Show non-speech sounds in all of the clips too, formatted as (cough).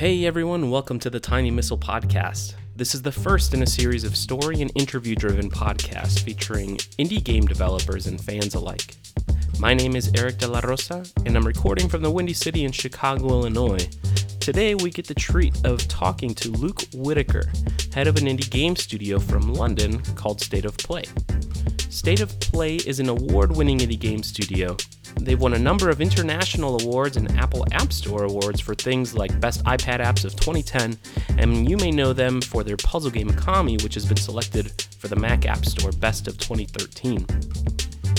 Hey everyone, welcome to the Tiny Missile Podcast. This is the first in a series of story and interview driven podcasts featuring indie game developers and fans alike. My name is Eric De La Rosa, and I'm recording from the Windy City in Chicago, Illinois. Today, we get the treat of talking to Luke Whitaker, head of an indie game studio from London called State of Play. State of Play is an award winning indie game studio They've won a number of international awards and Apple App Store awards for things like Best iPad Apps of 2010, and you may know them for their puzzle game Kami, which has been selected for the Mac App Store Best of 2013.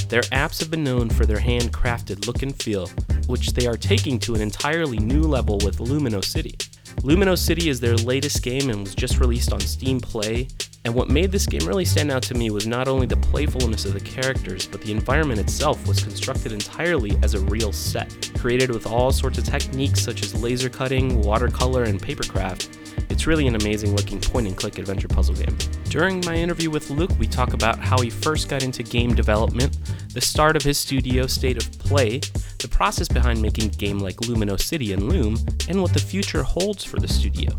Their apps have been known for their handcrafted look and feel, which they are taking to an entirely new level with Lumino City. Lumino City is their latest game and was just released on Steam Play, and what made this game really stand out to me was not only the playfulness of the characters, but the environment itself was constructed entirely as a real set, created with all sorts of techniques such as laser cutting, watercolor, and papercraft. It's really an amazing looking point and click adventure puzzle game. During my interview with Luke, we talk about how he first got into game development, the start of his studio State of Play, the process behind making a game like Lumino City and Lume, and what the future holds for the studio.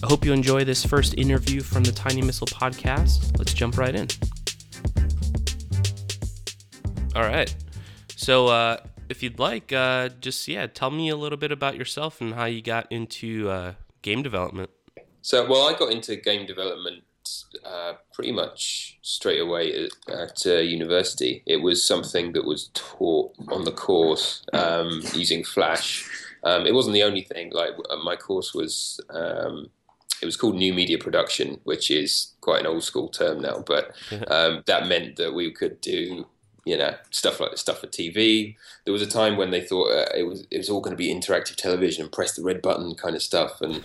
I hope you enjoy this first interview from the Tiny Missile podcast. Let's jump right in. All right. So, uh, if you'd like, uh, just yeah, tell me a little bit about yourself and how you got into uh, game development. So, well, I got into game development uh, pretty much straight away at, at uh, university. It was something that was taught on the course um, using Flash. Um, it wasn't the only thing. Like my course was um, it was called new media production, which is quite an old school term now, but um, that meant that we could do you know stuff like stuff for TV. There was a time when they thought uh, it was it was all going to be interactive television and press the red button kind of stuff, and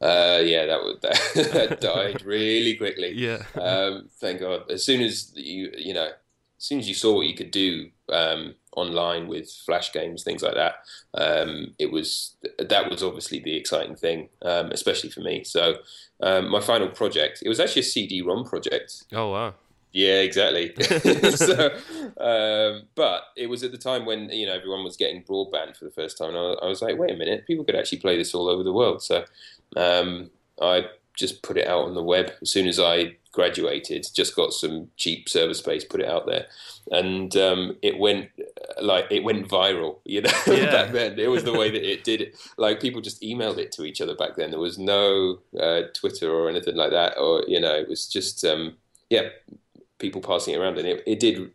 uh, yeah, that would that, (laughs) that died really quickly. Yeah, um, thank God. As soon as you you know, as soon as you saw what you could do um, online with flash games, things like that. Um, it was that was obviously the exciting thing, um, especially for me. So um, my final project, it was actually a CD-ROM project. Oh wow! Yeah, exactly. (laughs) (laughs) so, um, but it was at the time when you know everyone was getting broadband for the first time, and I, I was like, wait a minute, people could actually play this all over the world. So um, I just put it out on the web as soon as I graduated. Just got some cheap server space, put it out there, and um, it went like it went viral. (laughs) You know, yeah. back then it was the way that it did it. Like people just emailed it to each other back then. There was no uh, Twitter or anything like that, or you know, it was just um, yeah, people passing it around, and it, it did.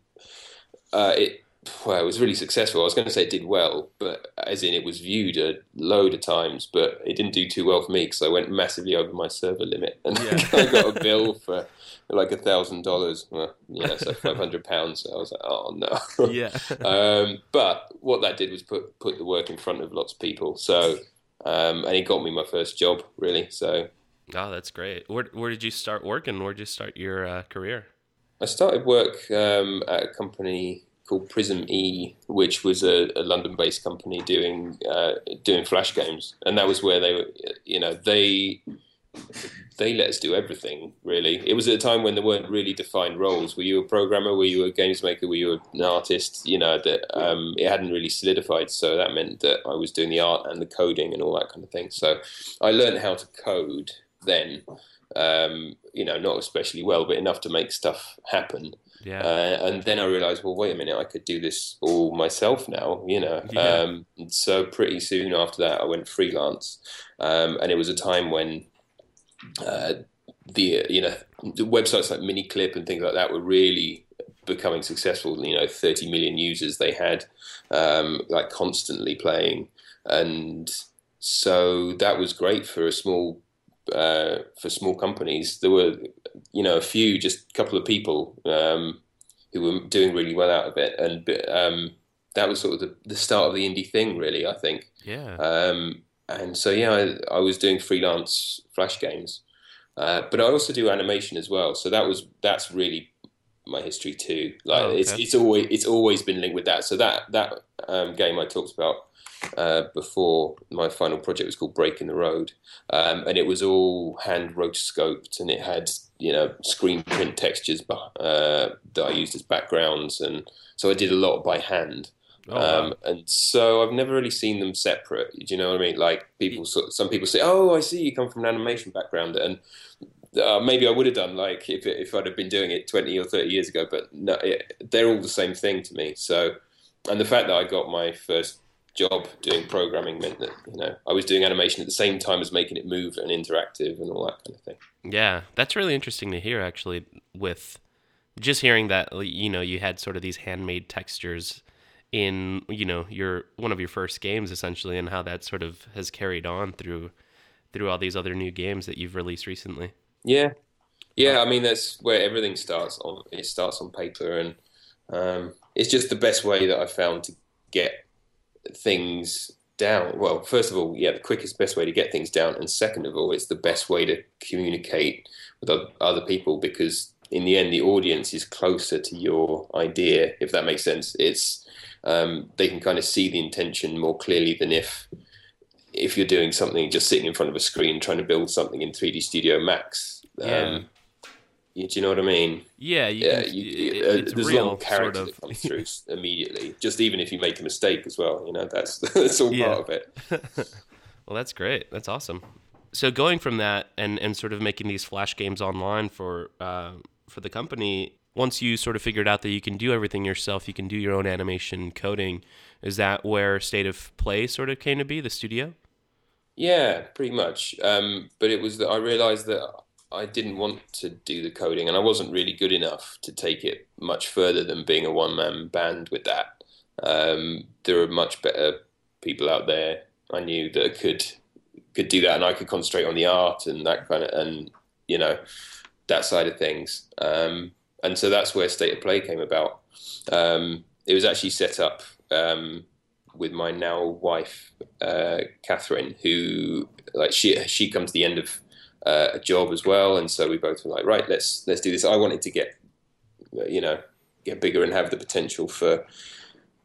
Uh, it well, it was really successful. I was going to say it did well, but as in it was viewed a load of times, but it didn't do too well for me because I went massively over my server limit, and (laughs) yeah. I got a bill for like a thousand dollars. Yeah, so five hundred pounds. I was like, oh no. Yeah. (laughs) um, but what that did was put put the work in front of lots of people. So, um, and it got me my first job really. So. Oh, that's great. Where where did you start working? Where did you start your uh, career? I started work um, at a company called Prism E, which was a, a London-based company doing uh, doing flash games, and that was where they were. You know, they they let us do everything. Really, it was at a time when there weren't really defined roles. Were you a programmer? Were you a games maker? Were you an artist? You know that um, it hadn't really solidified. So that meant that I was doing the art and the coding and all that kind of thing. So I learned how to code then. Um, you know, not especially well, but enough to make stuff happen. Yeah. Uh, and then I realized, well, wait a minute, I could do this all myself now, you know. Yeah. Um, so pretty soon after that, I went freelance. Um, and it was a time when uh, the, you know, the websites like Miniclip and things like that were really becoming successful. You know, 30 million users they had, um, like constantly playing. And so that was great for a small uh, for small companies. There were, you know, a few, just a couple of people um, who were doing really well out of it, and um, that was sort of the, the, start of the indie thing, really. I think. Yeah. Um, and so yeah, I, I, was doing freelance flash games, uh, but I also do animation as well. So that was that's really my history too. Like oh, okay. it's it's always it's always been linked with that. So that that um, game I talked about uh, before my final project was called Breaking the Road, um, and it was all hand rotoscoped, and it had you know screen print textures uh, that I used as backgrounds, and so I did a lot by hand. Oh, wow. Um, and so I've never really seen them separate. Do you know what I mean? Like people, some people say, "Oh, I see you come from an animation background," and uh, maybe I would have done like if if I'd have been doing it twenty or thirty years ago. But no, it, they're all the same thing to me. So, and the fact that I got my first job doing programming meant that you know I was doing animation at the same time as making it move and interactive and all that kind of thing. Yeah, that's really interesting to hear. Actually, with just hearing that, you know, you had sort of these handmade textures in you know your one of your first games essentially, and how that sort of has carried on through through all these other new games that you've released recently. Yeah, yeah. I mean, that's where everything starts on. It starts on paper, and um, it's just the best way that I've found to get things down. Well, first of all, yeah, the quickest, best way to get things down, and second of all, it's the best way to communicate with other people because in the end, the audience is closer to your idea, if that makes sense. It's um, they can kind of see the intention more clearly than if if you're doing something just sitting in front of a screen trying to build something in 3D Studio Max. Yeah. Um, do you know what I mean? Yeah, you Yeah, can, you, it- uh, there's a real, lot of character sort that comes (laughs) through immediately. Just even if you make a mistake as well, you know that's (laughs) that's all Yeah. part of it. (laughs) Well, that's great. That's awesome. So going from that and and sort of making these flash games online for uh, for the company, once you sort of figured out that you can do everything yourself, you can do your own animation coding. Is that where State of Play sort of came to be, the studio? Yeah, pretty much. Um, but it was that I realized that I didn't want to do the coding, and I wasn't really good enough to take it much further than being a one man band with that. Um, there are much better people out there I knew that could could do that, and I could concentrate on the art and that kind of and you know that side of things. Um, and so that's where State of Play came about. Um, it was actually set up um, with my now wife, uh, Catherine, who like she she comes to the end of uh, a job as well, and so we both were like, right, let's let's do this. I wanted to get you know get bigger and have the potential for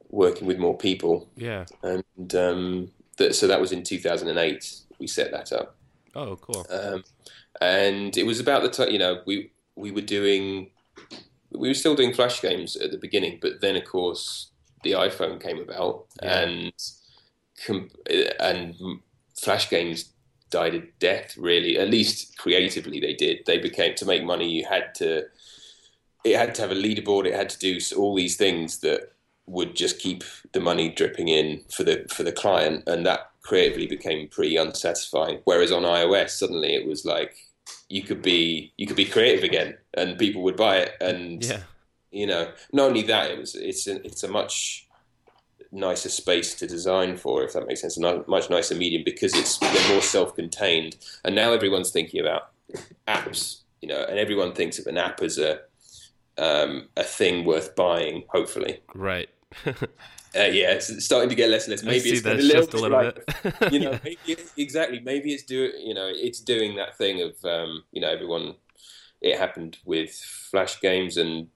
working with more people, Yeah. and um, th- so that was in 2008. We set that up. Oh, cool. Um, and it was about the time you know we we were doing we were still doing flash games at the beginning, but then of course the iPhone came about Yeah. and com- and flash games died a death. Really, at least creatively they did. They became to make money. You had to it had to have a leaderboard. It had to do all these things that would just keep the money dripping in for the for the client, and that creatively became pretty unsatisfying. Whereas on iOS, suddenly it was like you could be you could be creative again, and people would buy it. And Yeah. you know, not only that, it was it's a, it's a much nicer space to design for, if that makes sense, a much nicer medium because it's more self-contained. And now everyone's thinking about apps, you know, and everyone thinks of an app as a um, a thing worth buying. Hopefully, Right. (laughs) uh, yeah, it's starting to get less and less. Maybe it's a little, a little like- bit. you (laughs) know, Yeah. maybe it, exactly. Maybe it's do you know it's doing that thing of um, you know everyone. It happened with flash games, and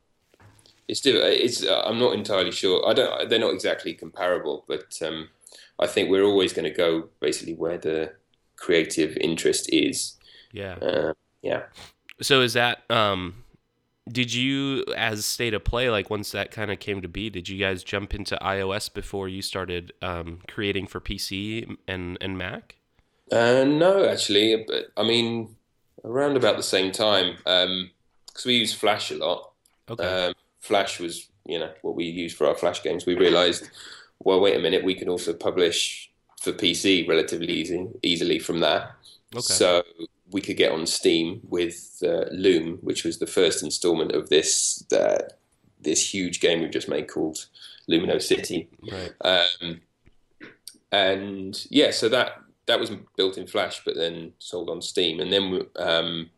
it's it's. Uh, I'm not entirely sure. I don't. They're not exactly comparable, but um, I think we're always going to go basically where the creative interest is. Yeah. Uh, yeah. So is that um did you as state of play like once that kind of came to be did you guys jump into iOS before you started um creating for PC and and Mac? Uh, no, actually, but I mean, around about the same time, because we use Flash a lot. Okay. Um, Flash was, you know, what we use for our Flash games. We realised, well, wait a minute, we can also publish for PC relatively easy, easily from that. okay. So we could get on Steam with uh, Lume, which was the first instalment of this uh, this huge game we've just made called Lumino City. right. Um, and yeah, so that that was built in Flash, but then sold on Steam. And then um,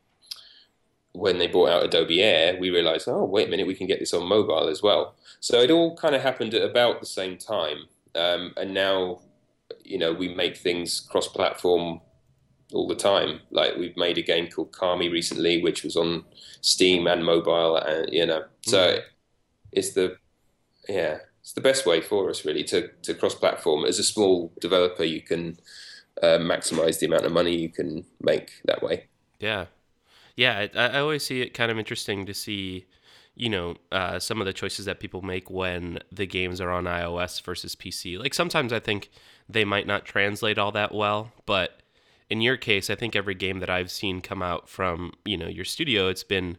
when they brought out Adobe Air, we realized, oh, wait a minute, we can get this on mobile as well. So it all kind of happened at about the same time. Um, and now, you know, we make things cross-platform all the time. Like we've made a game called Kami recently, which was on Steam and mobile, and you know, so it's the yeah, it's the best way for us really to to cross-platform. As a small developer, you can uh, maximize the amount of money you can make that way. Yeah. Yeah, I, I always see it kind of interesting to see you know uh, some of the choices that people make when the games are on iOS versus PC. Like sometimes I think they might not translate all that well, but in your case, I think every game that I've seen come out from you know your studio, it's been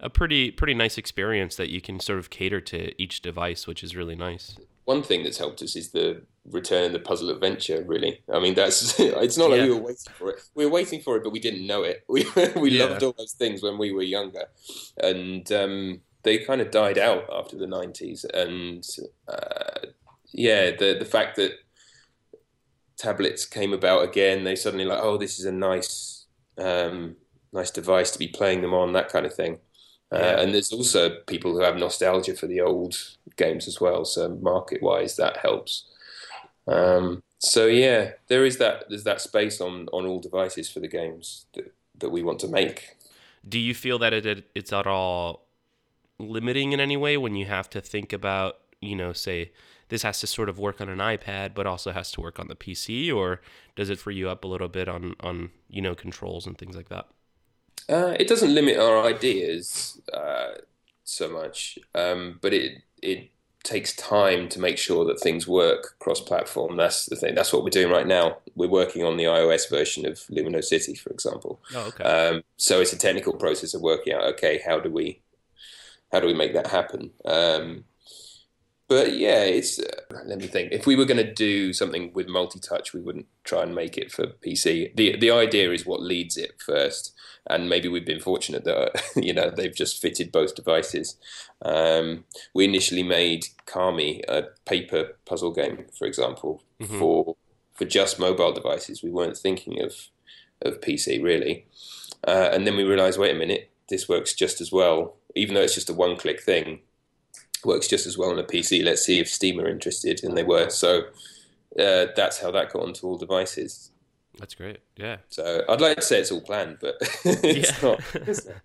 a pretty pretty nice experience that you can sort of cater to each device, which is really nice. One thing that's helped us is the return of the puzzle adventure. Really, I mean, that's (laughs) it's not like Yeah. we were waiting for it. We were waiting for it, but we didn't know it. (laughs) We we Yeah. loved all those things when we were younger, and um, they kind of died out after the nineties. And uh, yeah, the the fact that tablets came about again, they suddenly like, oh, this is a nice um, nice device to be playing them on, that kind of thing. Uh, Yeah. and there's also people who have nostalgia for the old games as well. So market wise, that helps. Um, so yeah, there is that. There's that space on on all devices for the games that, that we want to make. Do you feel that it it's at all limiting in any way when you have to think about, you know, say this has to sort of work on an iPad but also has to work on the PC or does it free you up a little bit on on, you know, controls and things like that? Uh, it doesn't limit our ideas uh, so much, um, but it it takes time to make sure that things work cross-platform. That's the thing. That's what we're doing right now. We're working on the iOS version of Lumino City, for example. Oh, okay. Um, so it's a technical process of working out. Okay, how do we how do we make that happen? Um, but yeah, it's uh, let me think. If we were going to do something with multi-touch, we wouldn't try and make it for PC. the The idea is what leads it first, and maybe we've been fortunate that (laughs) you know they've just fitted both devices. Um, we initially made Kami a paper puzzle game, for example, Mhm. for for just mobile devices. We weren't thinking of of PC really, uh, and then we realised, wait a minute, this works just as well, even though it's just a one-click thing. Works just as well on a PC. Let's see if Steam are interested, and they were. So uh, that's how that got onto all devices. That's great. Yeah. So I'd like to say it's all planned, but (laughs) it's not. (laughs)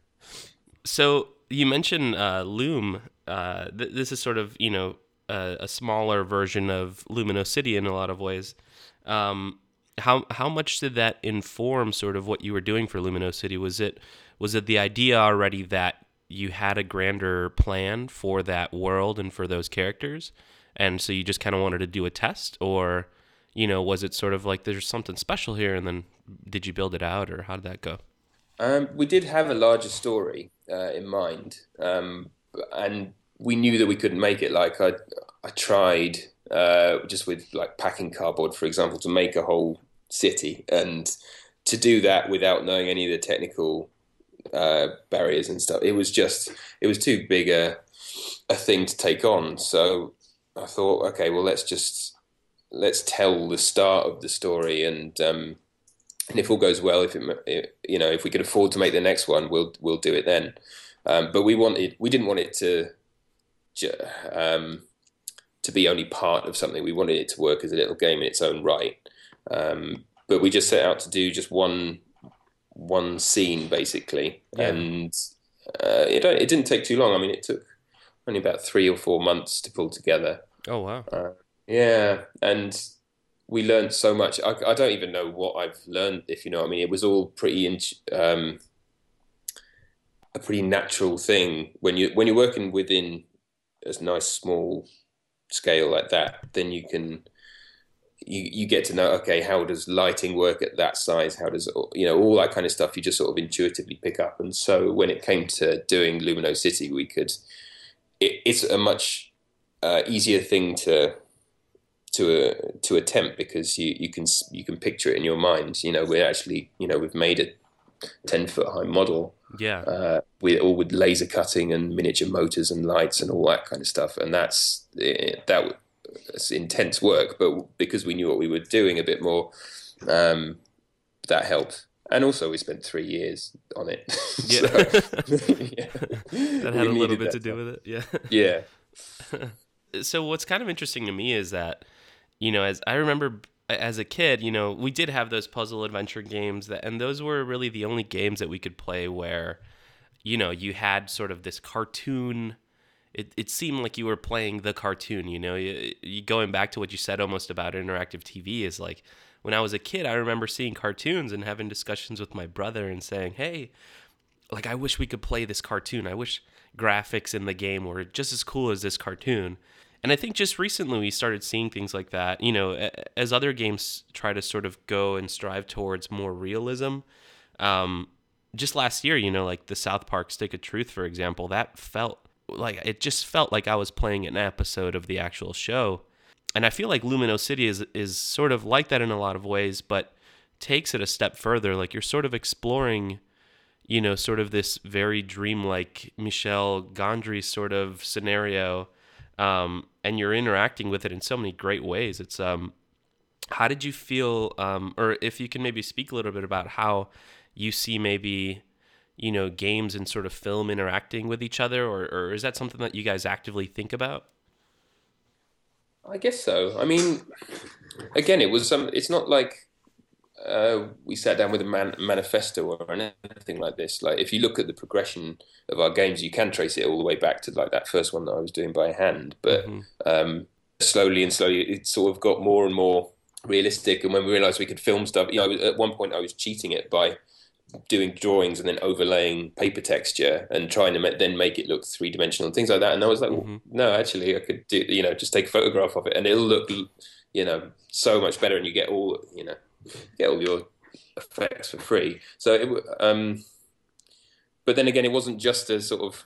So you mentioned uh, Lume. Uh, th- this is sort of you know a, a smaller version of Lumino City in a lot of ways. Um, how how much did that inform sort of what you were doing for Lumino City? Was it was it the idea already that you had a grander plan for that world and for those characters, and so you just kind of wanted to do a test, or you know was it sort of like there's something special here, and then did you build it out, or how did that go? Um, we did have a larger story uh, in mind, um, and we knew that we couldn't make it. Like I, I tried uh, just with like packing cardboard, for example, to make a whole city, and to do that without knowing any of the technical uh, barriers and stuff, it was just it was too big a a thing to take on. So I thought, okay, well, let's just let's tell the start of the story and. Um, and if all goes well, if it, you know, if we can afford to make the next one, we'll we'll do it then. Um, but we wanted, we didn't want it to, um, to be only part of something. We wanted it to work as a little game in its own right. Um, but we just set out to do just one one scene basically, Yeah. and uh, it it didn't take too long. I mean, it took only about three or four months to pull together. Oh wow. Yeah, and we learned so much. I, I don't even know what I've learned, if you know what I mean. It was all pretty in, um, a pretty natural thing when you when you're working within a nice small scale like that. Then you can you you get to know okay, how does lighting work at that size? How does you know all that kind of stuff? You just sort of intuitively pick up. And so when it came to doing Lumino City, we could. It, it's a much uh, easier thing to to uh, to attempt because you, you can you can picture it in your mind. You know, we're actually you know we've made a ten foot high model Yeah. uh, with all with laser cutting and miniature motors and lights and all that kind of stuff. And that's eh, that intense work, but because we knew what we were doing a bit more, um, that helped. And also, we spent three years on it. (laughs) Yeah. So, (laughs) yeah. that We had a little bit to do with it. Yeah. (laughs) Yeah. so what's kind of interesting to me is that you know as i remember as a kid you know we did have those puzzle adventure games that and those were really the only games that we could play where you know you had sort of this cartoon it, it seemed like you were playing the cartoon you know you, you going back to what you said almost about interactive tv is like when i was a kid i remember seeing cartoons and having discussions with my brother and saying hey like i wish we could play this cartoon i wish graphics in the game were just as cool as this cartoon. And I think just recently we started seeing things like that. You know, as other games try to sort of go and strive towards more realism. Um, just last year, you know, like the South Park Stick of Truth, for example, that felt like it just felt like I was playing an episode of the actual show. And I feel like Lumino City is is sort of like that in a lot of ways, but takes it a step further. Like you're sort of exploring, you know, sort of this very dreamlike Michel Gondry sort of scenario, um, and you're interacting with it in so many great ways. It's um, how did you feel, um, or if you can maybe speak a little bit about how you see maybe you know games and sort of film interacting with each other or, or is that something that you guys actively think about i guess so i mean again it was some it's not like uh, we sat down with a man, manifesto or anything like this. Like, if you look at the progression of our games, you can trace it all the way back to like that first one that I was doing by hand. But mm-hmm. um, slowly and slowly, it sort of got more and more realistic. And when we realised we could film stuff, you know, at one point I was cheating it by doing drawings and then overlaying paper texture and trying to then make it look three dimensional and things like that. And I was like, mm-hmm. well, no, actually, I could do, you know, just take a photograph of it and it'll look, you know, so much better. And you get all, you know, get all your effects for free. So, it, um, but then again, it wasn't just a sort of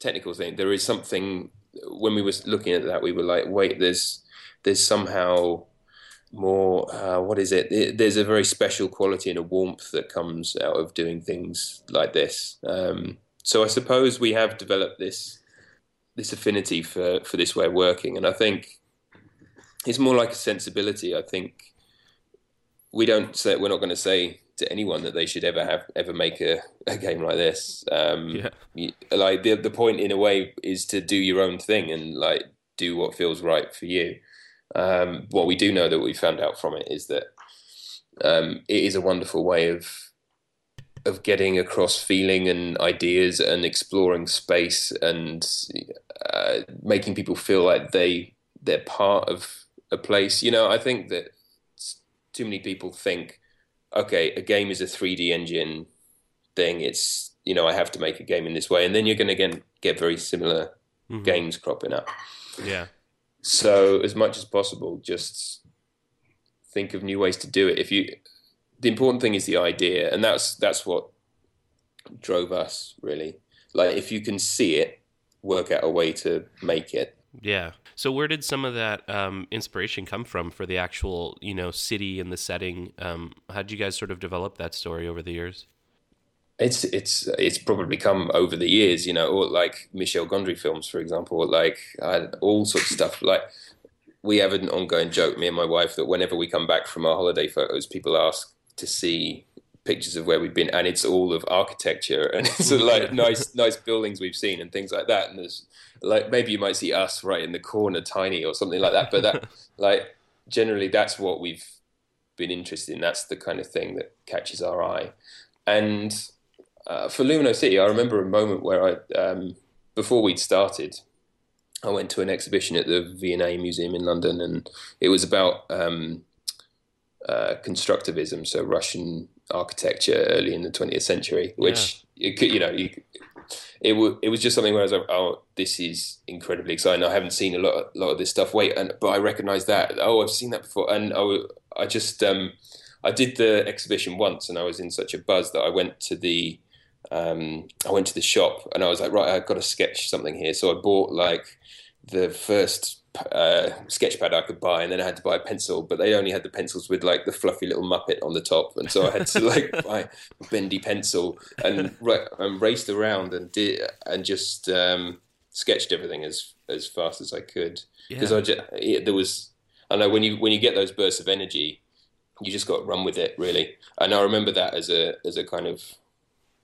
technical thing. There is something when we were looking at that, we were like, wait, there's, there's somehow more uh, what is it? it? There's a very special quality and a warmth that comes out of doing things like this. Um, so I suppose we have developed this this affinity for for this way of working, and I think it's more like a sensibility. I think we don't say we're not going to say to anyone that they should ever have ever make a, (laughs) a game like this. Um, yeah. Like the the point in a way is to do your own thing and like do what feels right for you. Um, what we do know that we found out from it is that um, it is a wonderful way of of getting across feeling and ideas and exploring space and uh, making people feel like they they're part of a place. You know, I think that too many people think, okay, a game is a 3D engine thing. It's you know, I have to make a game in this way, and then you're going to get get very similar mm-hmm. games cropping up. Yeah. So as much as possible, just think of new ways to do it. If you, the important thing is the idea, and that's that's what drove us really. Like if you can see it, work out a way to make it. Yeah. So where did some of that um, inspiration come from for the actual, you know, city and the setting? Um, how did you guys sort of develop that story over the years? It's it's it's probably come over the years, you know, or like Michel Gondry films, for example, like uh, all sorts of stuff. Like we have an ongoing joke, me and my wife, that whenever we come back from our holiday photos, people ask to see pictures of where we've been, and it's all of architecture and (laughs) it's like nice nice buildings we've seen and things like that. And there's like maybe you might see us right in the corner, tiny or something like that. But that (laughs) like generally that's what we've been interested in. That's the kind of thing that catches our eye, and uh, for Lumino City, I remember a moment where I, um, before we'd started, I went to an exhibition at the V&A Museum in London, and it was about um, uh, constructivism, so Russian architecture early in the 20th century, which yeah. you, could, you know, you, it, w- it was just something where I was like, oh, this is incredibly exciting. I haven't seen a lot, of, lot of this stuff. Wait, and but I recognise that. Oh, I've seen that before, and I, I just, um, I did the exhibition once, and I was in such a buzz that I went to the um, I went to the shop and I was like, right, I've got to sketch something here. So I bought like the first uh, sketch pad I could buy, and then I had to buy a pencil, but they only had the pencils with like the fluffy little Muppet on the top, and so I had to like (laughs) buy a bendy pencil and, and raced around and did and just um, sketched everything as as fast as I could because yeah. I just it, there was I know when you when you get those bursts of energy, you just got to run with it really, and I remember that as a as a kind of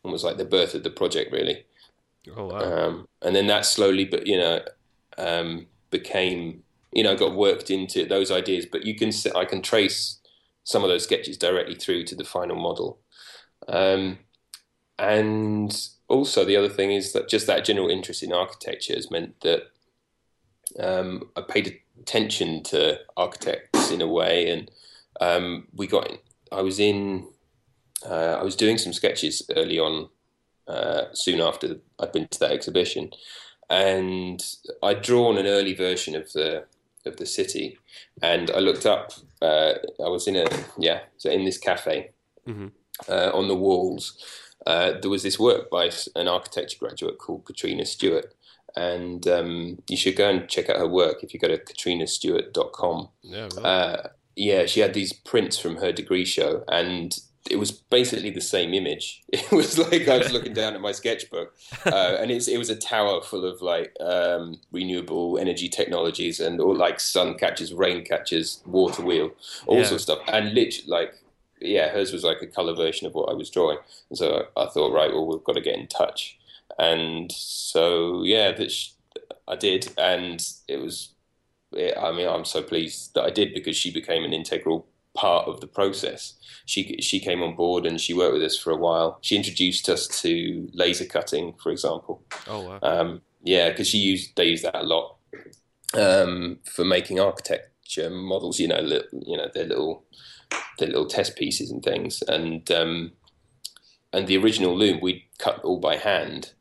almost like the birth of the project, really. Oh wow! Um, and then that slowly, but you know, um, became you know got worked into those ideas. But you can I can trace some of those sketches directly through to the final model. Um, and also the other thing is that just that general interest in architecture has meant that um, I paid attention to architects in a way, and um, we got. I was in uh, I was doing some sketches early on uh, soon after I'd been to that exhibition, and I'd drawn an early version of the of the city, and I looked up. Uh, I was in a yeah, so in this cafe hmm uh, on the walls. Uh, there was this work by an architecture graduate called Katrina Stewart, and um, you should go and check out her work if you go to katrinastewart.com. Yeah. Really. Uh, yeah, she had these prints from her degree show, and it was basically the same image. (laughs) It was like I was looking down at my sketchbook, uh, and it's, it was a tower full of like um, renewable energy technologies and all like sun catches, rain catches, water wheel, all Yeah. sorts of stuff. And literally, like, yeah, hers was like a color version of what I was drawing. And so I thought, right, well, we've got to get in touch. And so, yeah, that sh- I did, and it was. It, I mean, I'm so pleased that I did because she became an integral part of the process. She she came on board and she worked with us for a while. She introduced us to laser cutting, for example. oh wow. Um, yeah, because she used they use that a lot um, for making architecture models. You know, li- you know their little their little test pieces and things. And um, and the original Lume we cut all by hand,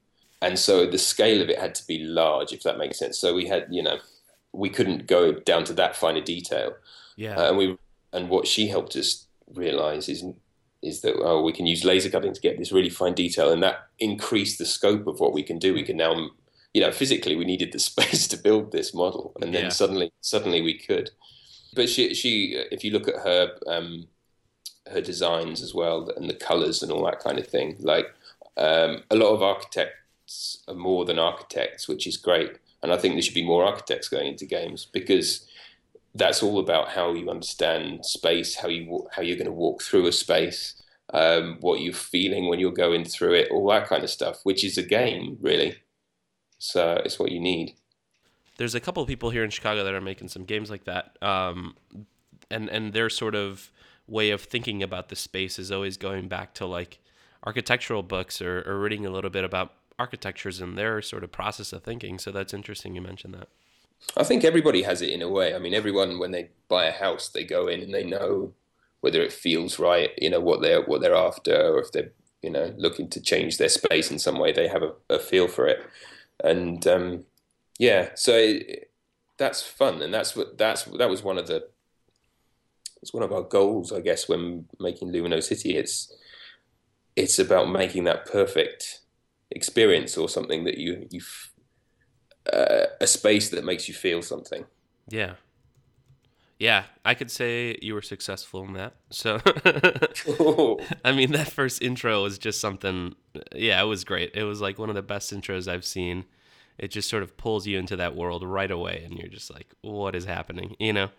and so the scale of it had to be large, if that makes sense. So we had you know we couldn't go down to that finer detail. yeah. Uh, and we and what she helped us realize is is that oh we can use laser cutting to get this really fine detail and that increased the scope of what we can do. We can now you know physically we needed the (laughs) space to build this model and then Yeah. suddenly suddenly we could. But she she if you look at her um her designs as well and the colors and all that kind of thing like um, a lot of architects are more than architects which is great. And i think there should be more architects going into games because that's all about how you understand space, how you how you're going to walk through a space, um, what you're feeling when you're going through it, all that kind of stuff, which is a game really. So it's what you need. there's a couple of people here in Chicago that are making some games like that. Um, and and their sort of way of thinking about the space is always going back to like architectural books or, or reading a little bit about architectures and their sort of process of thinking. So that's interesting you mentioned that. I think everybody has it in a way. I mean, everyone when they buy a house, they go in and they know whether it feels right, you know, what they're what they're after, or if they're you know looking to change their space in some way, they have a, a feel for it. And um, yeah, so it, that's fun, and that's what that's that was one of the it's one of our goals, I guess, when making Lumino City. It's it's about making that perfect experience or something that you you uh, a space that makes you feel something. Yeah. Yeah, I could say you were successful in that. So, (laughs) (laughs) I mean, that first intro was just something. Yeah, it was great. It was like one of the best intros I've seen. It just sort of pulls you into that world right away, and you're just like, "What is happening?" You know.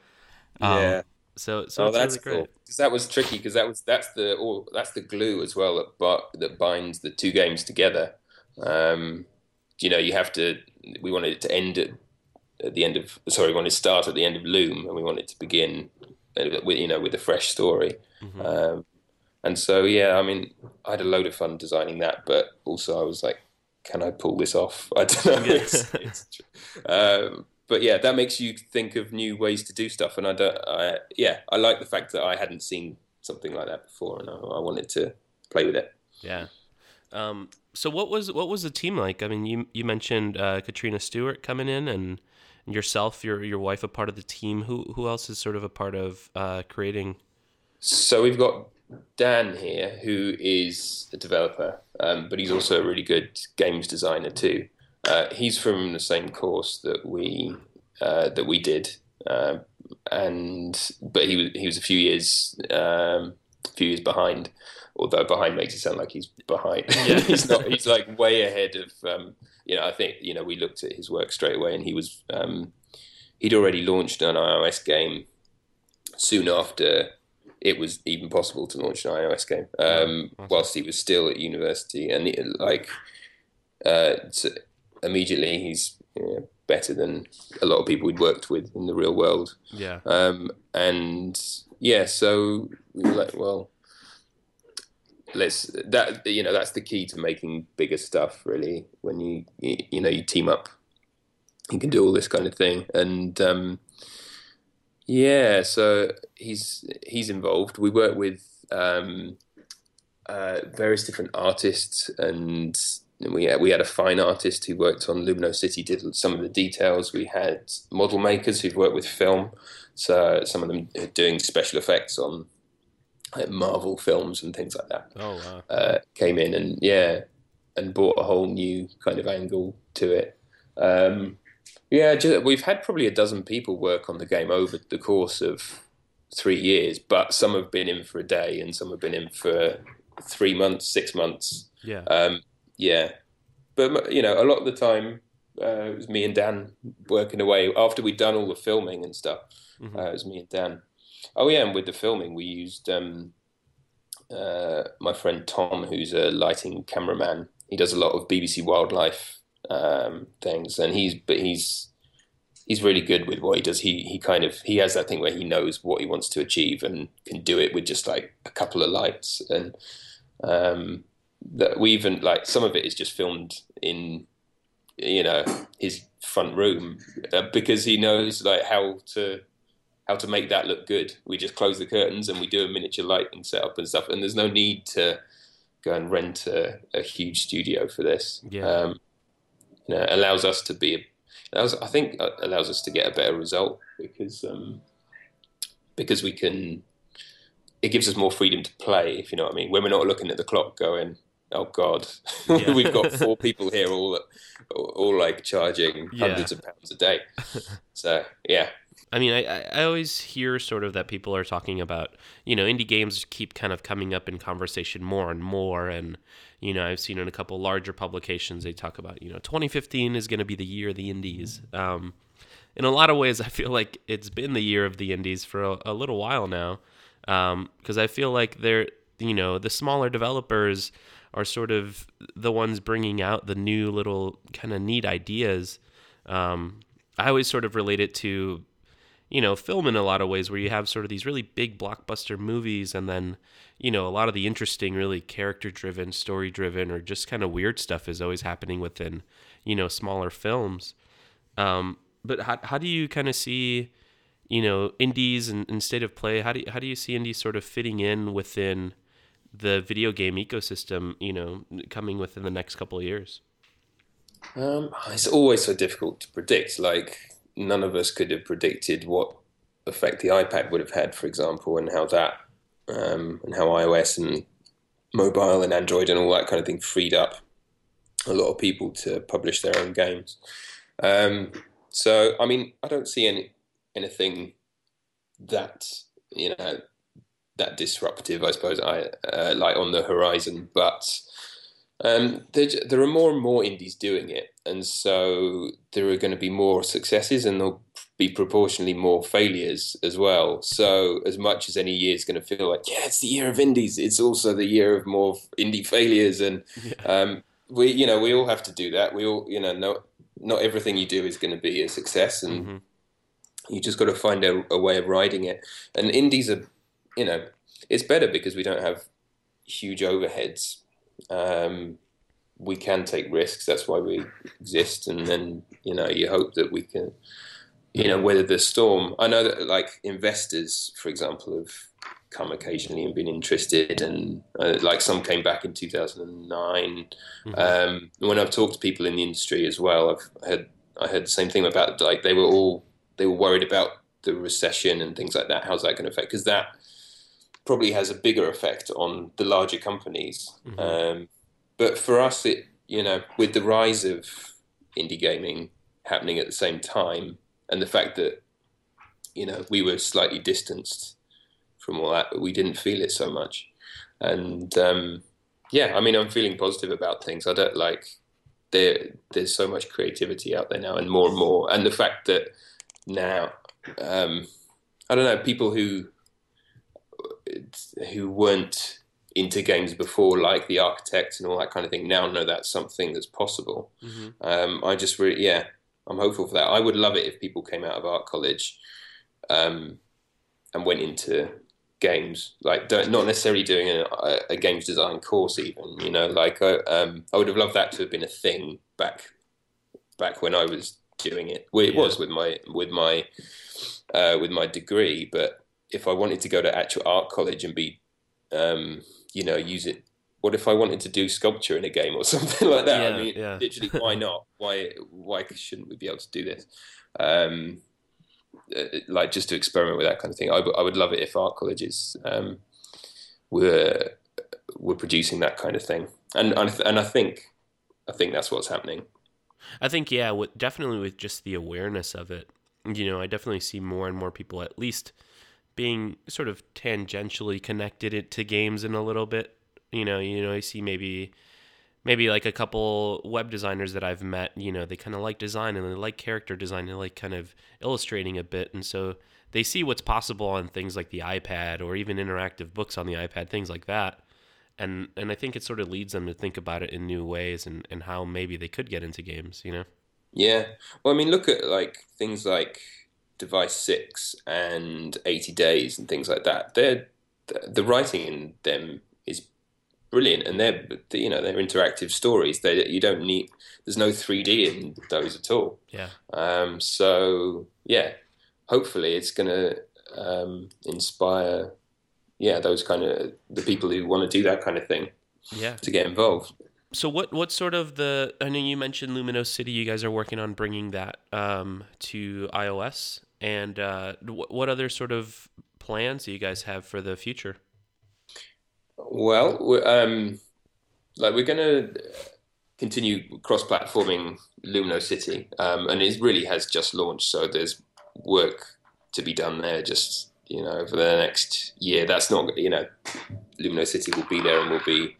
Um, yeah. So, so oh, that's really great. cool. Because that was tricky. Because that was that's the or that's the glue as well that but that binds the two games together. Um, you know, you have to. We wanted it to end at, at the end of. Sorry, we wanted to start at the end of Lume, and we wanted to begin uh, with you know with a fresh story. Mhm. Um, and so yeah, I mean, I had a load of fun designing that, but also I was like, can I pull this off? (laughs) I don't know. It's, it's, um, but yeah, that makes you think of new ways to do stuff, and I don't. I, yeah, I like the fact that I hadn't seen something like that before, and I, I wanted to play with it. Yeah. Um, so what was what was the team like? I mean, you you mentioned uh, Katrina Stewart coming in, and, yourself, your your wife, a part of the team. Who who else is sort of a part of uh, creating? So we've got Dan here, who is a developer, um, but he's also a really good games designer too. Uh, he's from the same course that we uh, that we did, um, and but he was he was a few years um, a few years behind. Although behind makes it sound like he's behind. Yeah. (laughs) he's not. He's like way ahead of. Um, you know, I think you know we looked at his work straight away, and he was um, he'd already launched an iOS game soon after it was even possible to launch an iOS game um, Awesome. whilst he was still at university, and it, like uh, so immediately he's you know, better than a lot of people we'd worked with in the real world. Yeah. Um, and yeah, so we were like, well, let's that you know that's the key to making bigger stuff. Really, when you you, know you team up, you can do all this kind of thing, and um, yeah, so he's he's involved. We work with um, uh, various different artists, and we had, we had a fine artist who worked on Lumino City, did some of the details. We had model makers who've worked with film, so some of them doing special effects on like Marvel films and things like that. Oh wow! Uh, came in and yeah, and brought a whole new kind of angle to it. Um, yeah, just, we've had probably a dozen people work on the game over the course of three years, but some have been in for a day and some have been in for three months, six months. Yeah. Um, yeah. But, you know, a lot of the time uh, it was me and Dan working away after we'd done all the filming and stuff. Mm-hmm. Uh, it was me and Dan. Oh, yeah. And with the filming, we used um, uh, my friend Tom, who's a lighting cameraman. He does a lot of BBC wildlife um, things, and he's but he's he's really good with what he does. He he kind of he has that thing where he knows what he wants to achieve and can do it with just like a couple of lights. And um, that we even like some of it is just filmed in you know his front room uh, because he knows like how to how to make that look good. We just close the curtains and we do a miniature lighting setup and stuff. And there's no need to go and rent a, a huge studio for this. Yeah. Um, you know, allows us to be allows, I think uh, allows us to get a better result because um, because we can. It gives us more freedom to play, if you know what I mean. When we're not looking at the clock, going, "Oh God, yeah. (laughs) we've got four people here, all all like charging hundreds of pounds a day." (laughs) So yeah, I mean, I, I always hear sort of that people are talking about, you know, indie games keep kind of coming up in conversation more and more. And, you know, I've seen in a couple larger publications, they talk about, you know, 2015 is going to be the year of the indies. Um, in a lot of ways, (laughs) I feel like it's been the year of the indies for a, a little while now. Because um, I feel like they're, you know, the smaller developers are sort of the ones bringing out the new little kind of neat ideas. Um, I always sort of relate it to you know, film in a lot of ways where you have sort of these really big blockbuster movies and then, you know, a lot of the interesting, really character driven, story driven, or just kind of weird stuff is always happening within, you know, smaller films. Um, but how, how do you kind of see, you know, indies and, and state of play? How do you, how do you see indies sort of fitting in within the video game ecosystem, you know, coming within the next couple of years? Um, it's always so difficult to predict. Like, none of us could have predicted what effect the iPad would have had, for example, and how that um, and how iOS and mobile and Android and all that kind of thing freed up a lot of people to publish their own games. Um, so, I mean, I don't see any anything that you know that disruptive, I suppose, I uh, like on the horizon, but um, there, there, are more and more indies doing it, and so there are going to be more successes, and there'll be proportionally more failures as well. So, as much as any year is going to feel like, yeah, it's the year of indies, it's also the year of more indie failures, and (laughs) yeah. um, we, you know, we all have to do that. We all, you know, not not everything you do is going to be a success, and mm-hmm. you just got to find a, a way of riding it. And indies are, you know, it's better because we don't have huge overheads um, we can take risks. That's why we exist. And then, you know, you hope that we can, you know, weather the storm. I know that, like, investors, for example, have come occasionally and been interested. And, uh, like, some came back in 2009. Mm-hmm. Um, when I've talked to people in the industry as well, I've heard, I heard the same thing about, like, they were all, they were worried about the recession and things like that. How's that going to affect? Because that, probably has a bigger effect on the larger companies. Mm-hmm. Um, but for us, it you know, with the rise of indie gaming happening at the same time, and the fact that you know we were slightly distanced from all that, but we didn't feel it so much. And um, yeah, I mean, I'm feeling positive about things. I don't like there. There's so much creativity out there now, and more and more, and the fact that now, um, I don't know, people who who weren't into games before, like the architects and all that kind of thing, now know that's something that's possible. Mm-hmm. Um, I just really, yeah, I'm hopeful for that. I would love it if people came out of art college um, and went into games, like not necessarily doing a, a, games design course, even. You know, like I, um, I would have loved that to have been a thing back back when I was doing it. Well, it yeah. was with my with my uh, with my degree, but if I wanted to go to actual art college and be, um, you know, use it what if I wanted to do sculpture in a game or (laughs) something like that? Yeah, I mean, yeah. literally, why (laughs) not? Why why shouldn't we be able to do this? Um, uh, like just to experiment with that kind of thing. I, w- I would love it if art colleges um, were were producing that kind of thing, and and I th- and I think I think that's what's happening. I think yeah, with, definitely with just the awareness of it. You know, I definitely see more and more people at least being sort of tangentially connected to games in a little bit. You know, you know, I see maybe maybe like a couple web designers that I've met, you know, they kind of like design and they like character design, they like kind of illustrating a bit and so they see what's possible on things like the iPad or even interactive books on the iPad, things like that. And and I think it sort of leads them to think about it in new ways and, and how maybe they could get into games, you know? Yeah. Well, I mean, look at like things like Device Six and Eighty Days and things like that. They're the, writing in them is brilliant, and they're you know they're interactive stories. They you don't need there's no 3D in those at all. Yeah. Um, so yeah, hopefully it's going to um, inspire yeah those kind of the people who want to do that kind of thing Yeah. to get involved. So what what sort of the I know you mentioned Luminos City. You guys are working on bringing that um, to iOS, and uh, what other sort of plans do you guys have for the future? Well, we're, um, like we're going to continue cross-platforming Lumino City, um, and it really has just launched, so there's work to be done there. Just you know, for the next year, that's not you know, Lumino City will be there and we'll be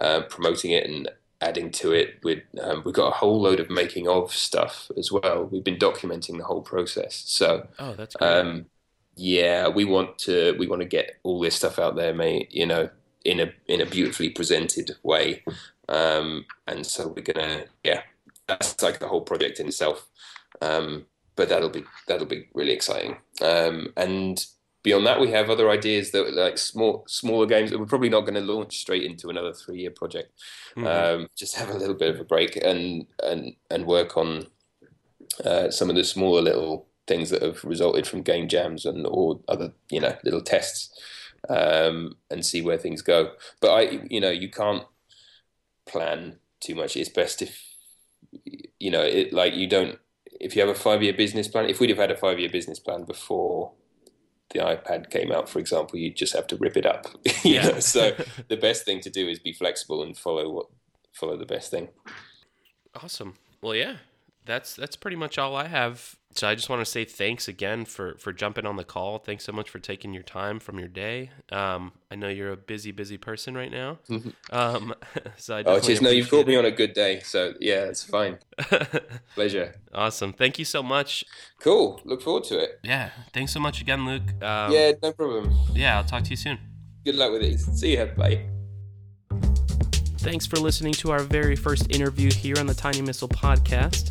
uh, promoting it and adding to it. With um, we've got a whole load of making of stuff as well. We've been documenting the whole process, so. Oh, that's great. Um, yeah, we want to we want to get all this stuff out there, mate. You know, in a in a beautifully presented way, um, and so we're gonna yeah, that's like the whole project in itself. Um, but that'll be that'll be really exciting. Um, and beyond that, we have other ideas that like small smaller games that we're probably not going to launch straight into another three year project. Mhm. Um, just have a little bit of a break and and and work on uh, some of the smaller little things that have resulted from game jams and or other you know little tests um, and see where things go. But I you know you can't plan too much. It's best if you know it like you don't if you have a five year business plan. If we'd have had a five year business plan before the iPad came out, for example, you'd just have to rip it up. (laughs) Yeah. know? So (laughs) the best thing to do is be flexible and follow what follow the best thing. Awesome. Well, yeah, that's that's pretty much all I have. So I just want to say thanks again for for jumping on the call. Thanks so much for taking your time from your day. Um, I know you're a busy, busy person right now. Um, (laughs) so I Oh, definitely cheers. No, you've caught me on a good day. So, yeah, it's fine. (laughs) Pleasure. awesome. Thank you so much. Cool. Look forward to it. Yeah. Thanks so much again, Luke. Um, yeah, no problem. Yeah. I'll talk to you soon. Good luck with it. See ya. Bye. Thanks for listening to our very first interview here on the Tiny Missile podcast.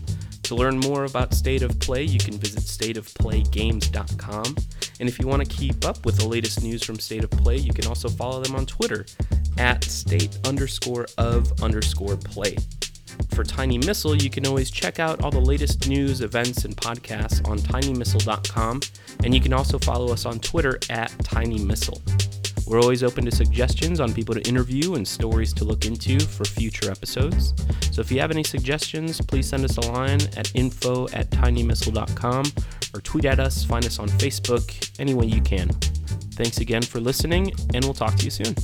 To learn more about State of Play, you can visit stateofplaygames.com. And if you want to keep up with the latest news from State of Play, you can also follow them on Twitter at state underscore of underscore play. For Tiny Missile, you can always check out all the latest news, events, and podcasts on tinymissile.com. And you can also follow us on Twitter at tinymissile. We're always open to suggestions on people to interview and stories to look into for future episodes. So if you have any suggestions, please send us a line at info at tinymissile.com or tweet at us, find us on Facebook, any way you can. Thanks again for listening, and we'll talk to you soon.